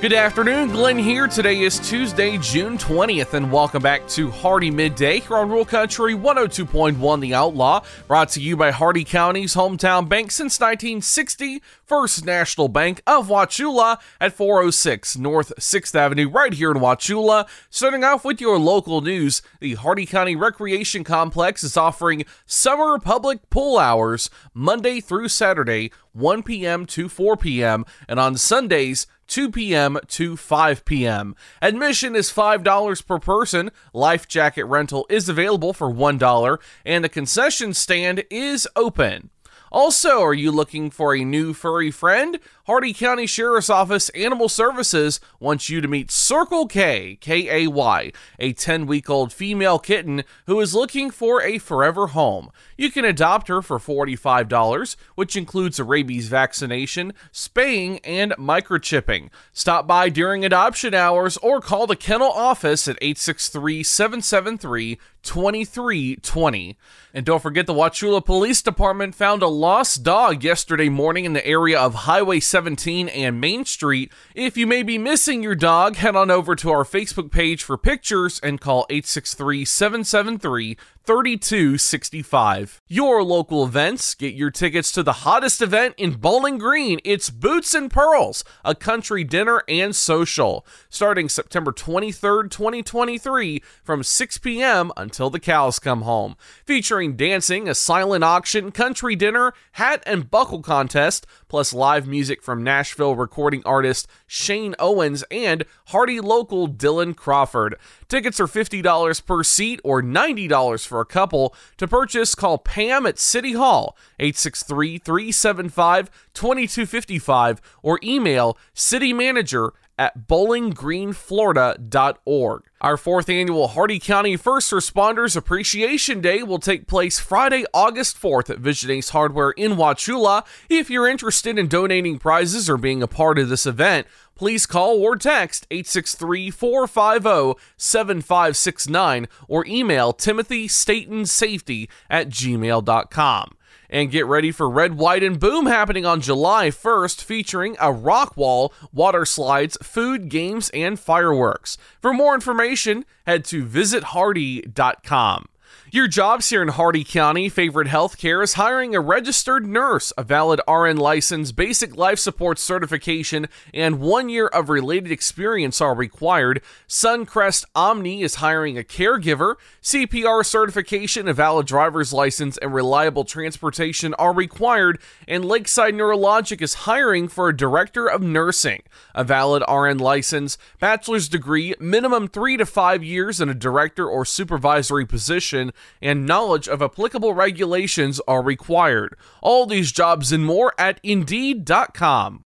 Good afternoon, Glenn here. Today is Tuesday, June 20th, and welcome back to Hardee Midday here on Rural Country 102.1 The Outlaw, brought to you by Hardee County's hometown bank since 1960, First National Bank of Wauchula at 406 North 6th Avenue, right here in Wauchula. Starting off with your local news, the Hardee County Recreation Complex is offering summer public pool hours Monday through Saturday, 1 p.m. to 4 p.m., and on Sundays, 2 p.m. to 5 p.m. Admission is $5 per person. Life jacket rental is available for $1, and the concession stand is open. Also, are you looking for a new furry friend? Hardee County Sheriff's Office Animal Services wants you to meet Circle K, K A Y, a 10 week old female kitten who is looking for a forever home. You can adopt her for $45, which includes a rabies vaccination, spaying, and microchipping. Stop by during adoption hours or call the kennel office at 863 773 2320. And don't forget the Wauchula Police Department found a lost dog yesterday morning in the area of Highway 17 and Main Street. If you may be missing your dog, head on over to our Facebook page for pictures and call 863 773 3265. Your local events. Get your tickets to the hottest event in Bowling Green. It's Boots and Pearls, a country dinner and social, starting September 23rd, 2023 from 6 p.m. until the cows come home. Featuring dancing, a silent auction, country dinner, hat and buckle contest, plus live music from Nashville recording artist Shane Owens and Hardee local Dylan Crawford. Tickets are $50 per seat or $90 for a couple. To purchase, call Pam at City Hall, 863 375 2255, or email city manager at bowlinggreenflorida.org. Our fourth annual Hardee County First Responders Appreciation Day will take place Friday, August 4th at Vision Ace Hardware in Wauchula. If you're interested in donating prizes or being a part of this event, please call or text 863 450 7569 or email Timothy Staten Safety at gmail.com. And get ready for Red, White, and Boom happening on July 1st, featuring a rock wall, water slides, food, games, and fireworks. For more information, head to visithardee.com. Your jobs here in Hardee County, Favorite Healthcare is hiring a registered nurse, a valid RN license, basic life support certification, and one year of related experience are required. Suncrest Omni is hiring a caregiver. CPR certification, a valid driver's license, and reliable transportation are required. And Lakeside Neurologic is hiring for a director of nursing, a valid RN license, bachelor's degree, minimum three to five years in a director or supervisory position and knowledge of applicable regulations are required. All these jobs and more at Indeed.com.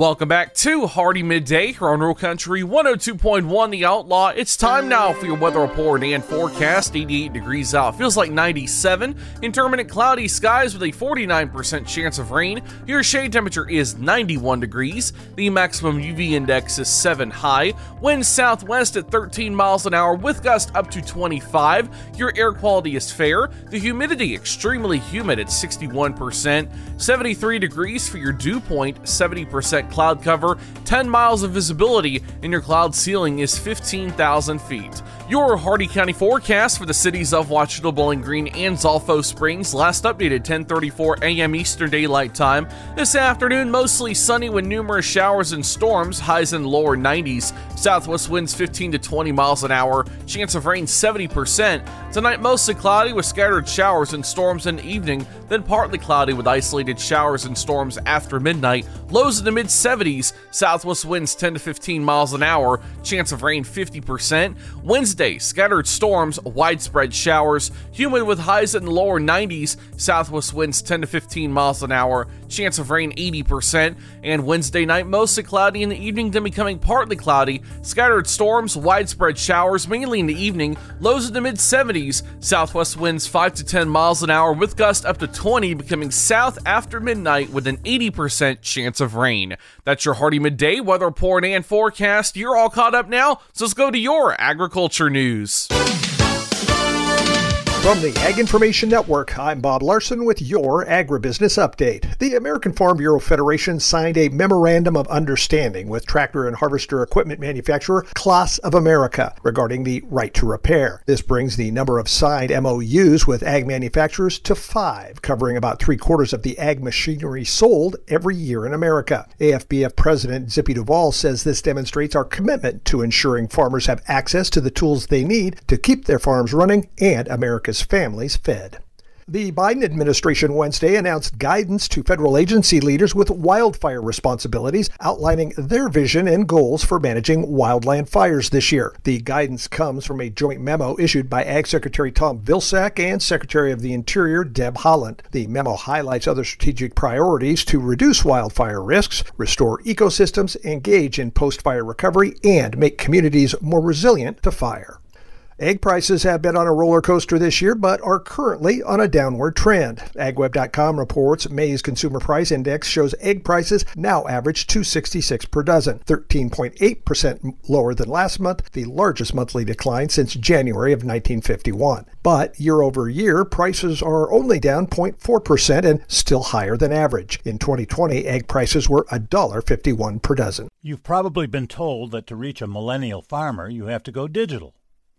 Welcome back to Hardee Midday here on Rural Country 102.1 The Outlaw. It's time now for your weather report and forecast. 88 degrees out, feels like 97. Intermittent cloudy skies with a 49% chance of rain. Your shade temperature is 91 degrees. The maximum UV index is 7 high. Wind southwest at 13 miles an hour with gust up to 25. Your air quality is fair. The humidity extremely humid at 61%. 73 degrees for your dew point, 70% cloud cover, 10 miles of visibility, and your cloud ceiling is 15,000 feet. Your Hardee County forecast for the cities of Wauchula, Bowling Green, and Zolfo Springs last updated 10:34 a.m. Eastern Daylight Time. This afternoon, mostly sunny with numerous showers and storms, highs in lower 90s. Southwest winds 15 to 20 miles an hour. Chance of rain 70%. Tonight, mostly cloudy with scattered showers and storms in the evening. Then partly cloudy with isolated showers and storms after midnight. Lows in the mid 70s. Southwest winds 10 to 15 miles an hour. Chance of rain 50%. Wednesday scattered storms, widespread showers, humid with highs in the lower 90s, southwest winds 10 to 15 miles an hour, chance of rain 80%, and Wednesday night mostly cloudy in the evening, then becoming partly cloudy, scattered storms, widespread showers, mainly in the evening, lows in the mid 70s, southwest winds 5 to 10 miles an hour with gust up to 20, becoming south after midnight with an 80% chance of rain. That's your Hardee Midday weather report and forecast. You're all caught up now, so let's go to your agriculture news. From the Ag Information Network, I'm Bob Larson with your Agribusiness Update. The American Farm Bureau Federation signed a Memorandum of Understanding with tractor and harvester equipment manufacturer Claas of America regarding the right to repair. This brings the number of signed MOUs with ag manufacturers to five, covering about three quarters of the ag machinery sold every year in America. AFBF President Zippy Duvall says this demonstrates our commitment to ensuring farmers have access to the tools they need to keep their farms running and America's families fed. The Biden administration Wednesday announced guidance to federal agency leaders with wildfire responsibilities, outlining their vision and goals for managing wildland fires this year. The guidance comes from a joint memo issued by Ag Secretary Tom Vilsack and Secretary of the Interior Deb Haaland. The memo highlights other strategic priorities to reduce wildfire risks, restore ecosystems, engage in post fire recovery, and make communities more resilient to fire. Egg prices have been on a roller coaster this year, but are currently on a downward trend. AgWeb.com reports May's consumer price index shows egg prices now average 266 per dozen, 13.8% lower than last month, the largest monthly decline since January of 1951. But year over year, prices are only down 0.4% and still higher than average. In 2020, egg prices were $1.51 per dozen. You've probably been told that to reach a millennial farmer, you have to go digital.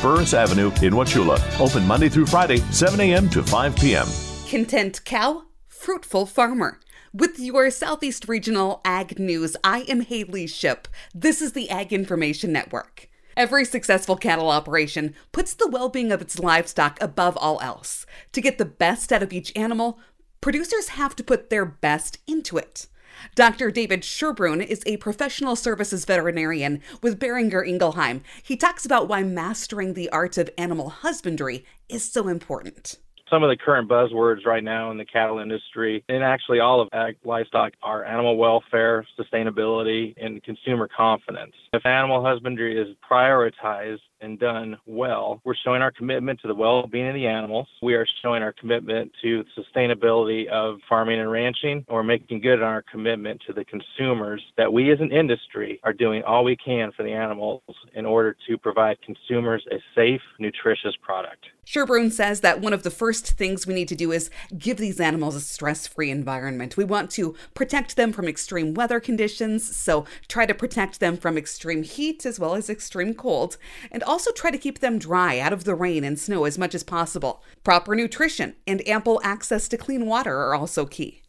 Burris Avenue in Wauchula. Open Monday through Friday, 7 a.m. to 5 p.m. Content cow, fruitful farmer. With your Southeast Regional Ag News, I am Haley Ship. This is the Ag Information Network. Every successful cattle operation puts the well being of its livestock above all else. To get the best out of each animal, producers have to put their best into it. Dr. David Sherbrun is a professional services veterinarian with Boehringer Ingelheim. He talks about why mastering the art of animal husbandry is so important some of the current buzzwords right now in the cattle industry and actually all of ag livestock are animal welfare, sustainability, and consumer confidence. If animal husbandry is prioritized and done well, we're showing our commitment to the well being of the animals. We are showing our commitment to sustainability of farming and ranching. Or making good on our commitment to the consumers that we as an industry are doing all we can for the animals in order to provide consumers a safe, nutritious product. Sherbrun says that one of the first things we need to do is give these animals a stress free environment. We want to protect them from extreme weather conditions, so try to protect them from extreme heat as well as extreme cold, and also try to keep them dry out of the rain and snow as much as possible. Proper nutrition and ample access to clean water are also key.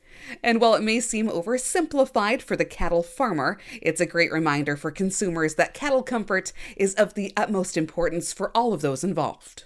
And while it may seem oversimplified for the cattle farmer, it's a great reminder for consumers that cattle comfort is of the utmost importance for all of those involved.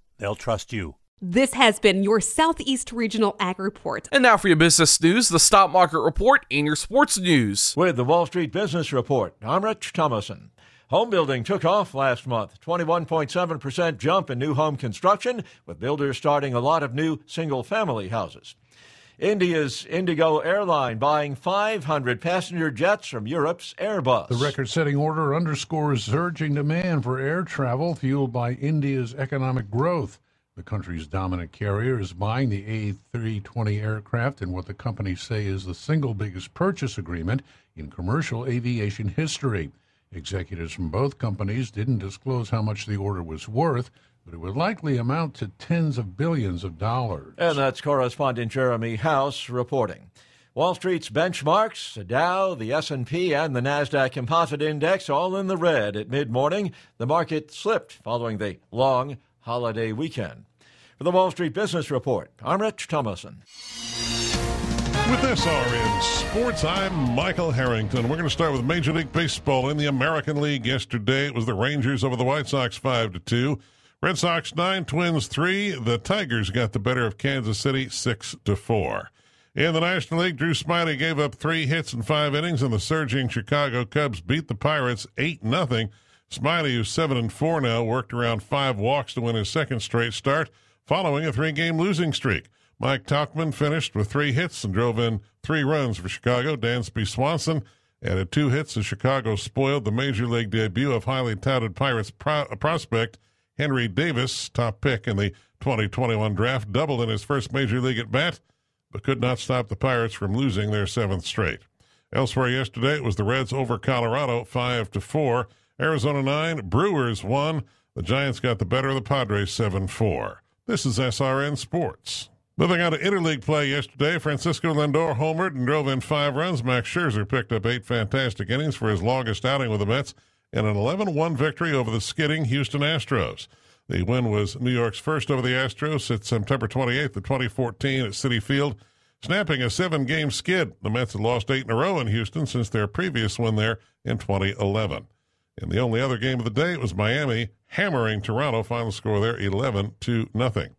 they'll trust you. This has been your Southeast Regional Ag Report. And now for your business news, the stock market report, and your sports news. With the Wall Street Business Report, I'm Rich Thomason. Home building took off last month. 21.7% jump in new home construction, with builders starting a lot of new single family houses. India's Indigo airline buying 500 passenger jets from Europe's Airbus. The record setting order underscores surging demand for air travel fueled by India's economic growth. The country's dominant carrier is buying the A320 aircraft in what the companies say is the single biggest purchase agreement in commercial aviation history. Executives from both companies didn't disclose how much the order was worth, but it would likely amount to tens of billions of dollars. And that's correspondent Jeremy House reporting. Wall Street's benchmarks, the Dow, the S&P, and the Nasdaq Composite Index all in the red at mid-morning. The market slipped following the long holiday weekend. For the Wall Street Business Report, I'm Rich Thomason. With SRN Sports, I'm Michael Harrington. We're going to start with Major League Baseball in the American League. Yesterday, it was the Rangers over the White Sox five to two. Red Sox nine, Twins three. The Tigers got the better of Kansas City six to four. In the National League, Drew Smyly gave up three hits in five innings, and the surging Chicago Cubs beat the Pirates eight nothing. Smyly, who's seven and four now, worked around five walks to win his second straight start, following a three-game losing streak. Mike Tauchman finished with three hits and drove in three runs for Chicago. Dansby Swanson added two hits as Chicago spoiled the major league debut of highly touted Pirates pro- prospect Henry Davis, top pick in the 2021 draft, doubled in his first major league at bat, but could not stop the Pirates from losing their seventh straight. Elsewhere yesterday, it was the Reds over Colorado, five to four. Arizona nine, Brewers one. The Giants got the better of the Padres 7 4. This is SRN Sports. Moving on to interleague play yesterday, Francisco Lindor homered and drove in five runs. Max Scherzer picked up eight fantastic innings for his longest outing with the Mets in an 11 1 victory over the skidding Houston Astros. The win was New York's first over the Astros since September 28th of 2014 at Citi Field, snapping a seven game skid. The Mets had lost eight in a row in Houston since their previous win there in 2011. In the only other game of the day, it was Miami hammering Toronto. Final score there 11 to nothing.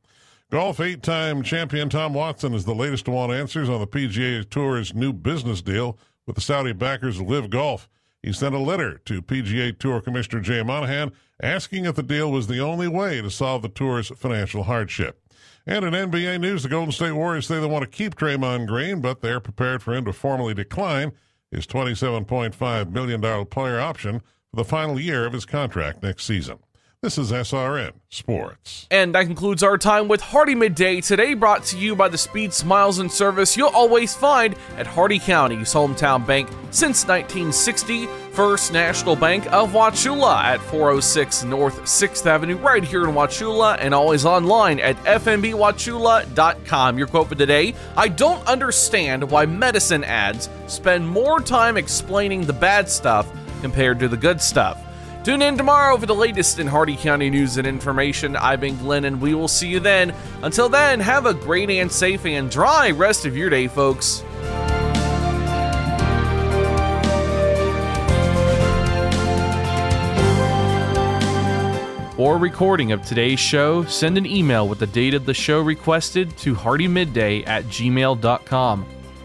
Golf eight time champion Tom Watson is the latest to want answers on the PGA Tour's new business deal with the Saudi backers LIV Golf. He sent a letter to PGA Tour Commissioner Jay Monahan asking if the deal was the only way to solve the tour's financial hardship. And in NBA news, the Golden State Warriors say they want to keep Draymond Green, but they're prepared for him to formally decline his $27.5 million player option for the final year of his contract next season. This is SRN Sports. And that concludes our time with Hardee Midday today, brought to you by the speed, smiles, and service you'll always find at Hardee County's hometown bank since 1960, First National Bank of Wauchula at 406 North 6th Avenue, right here in Wauchula, and always online at fnbwauchula.com. Your quote for today I don't understand why medicine ads spend more time explaining the bad stuff compared to the good stuff. Tune in tomorrow for the latest in Hardee County news and information. I've been Glenn, and we will see you then. Until then, have a great and safe and dry rest of your day, folks. For recording of today's show, send an email with the date of the show requested to hardeemidday at gmail.com.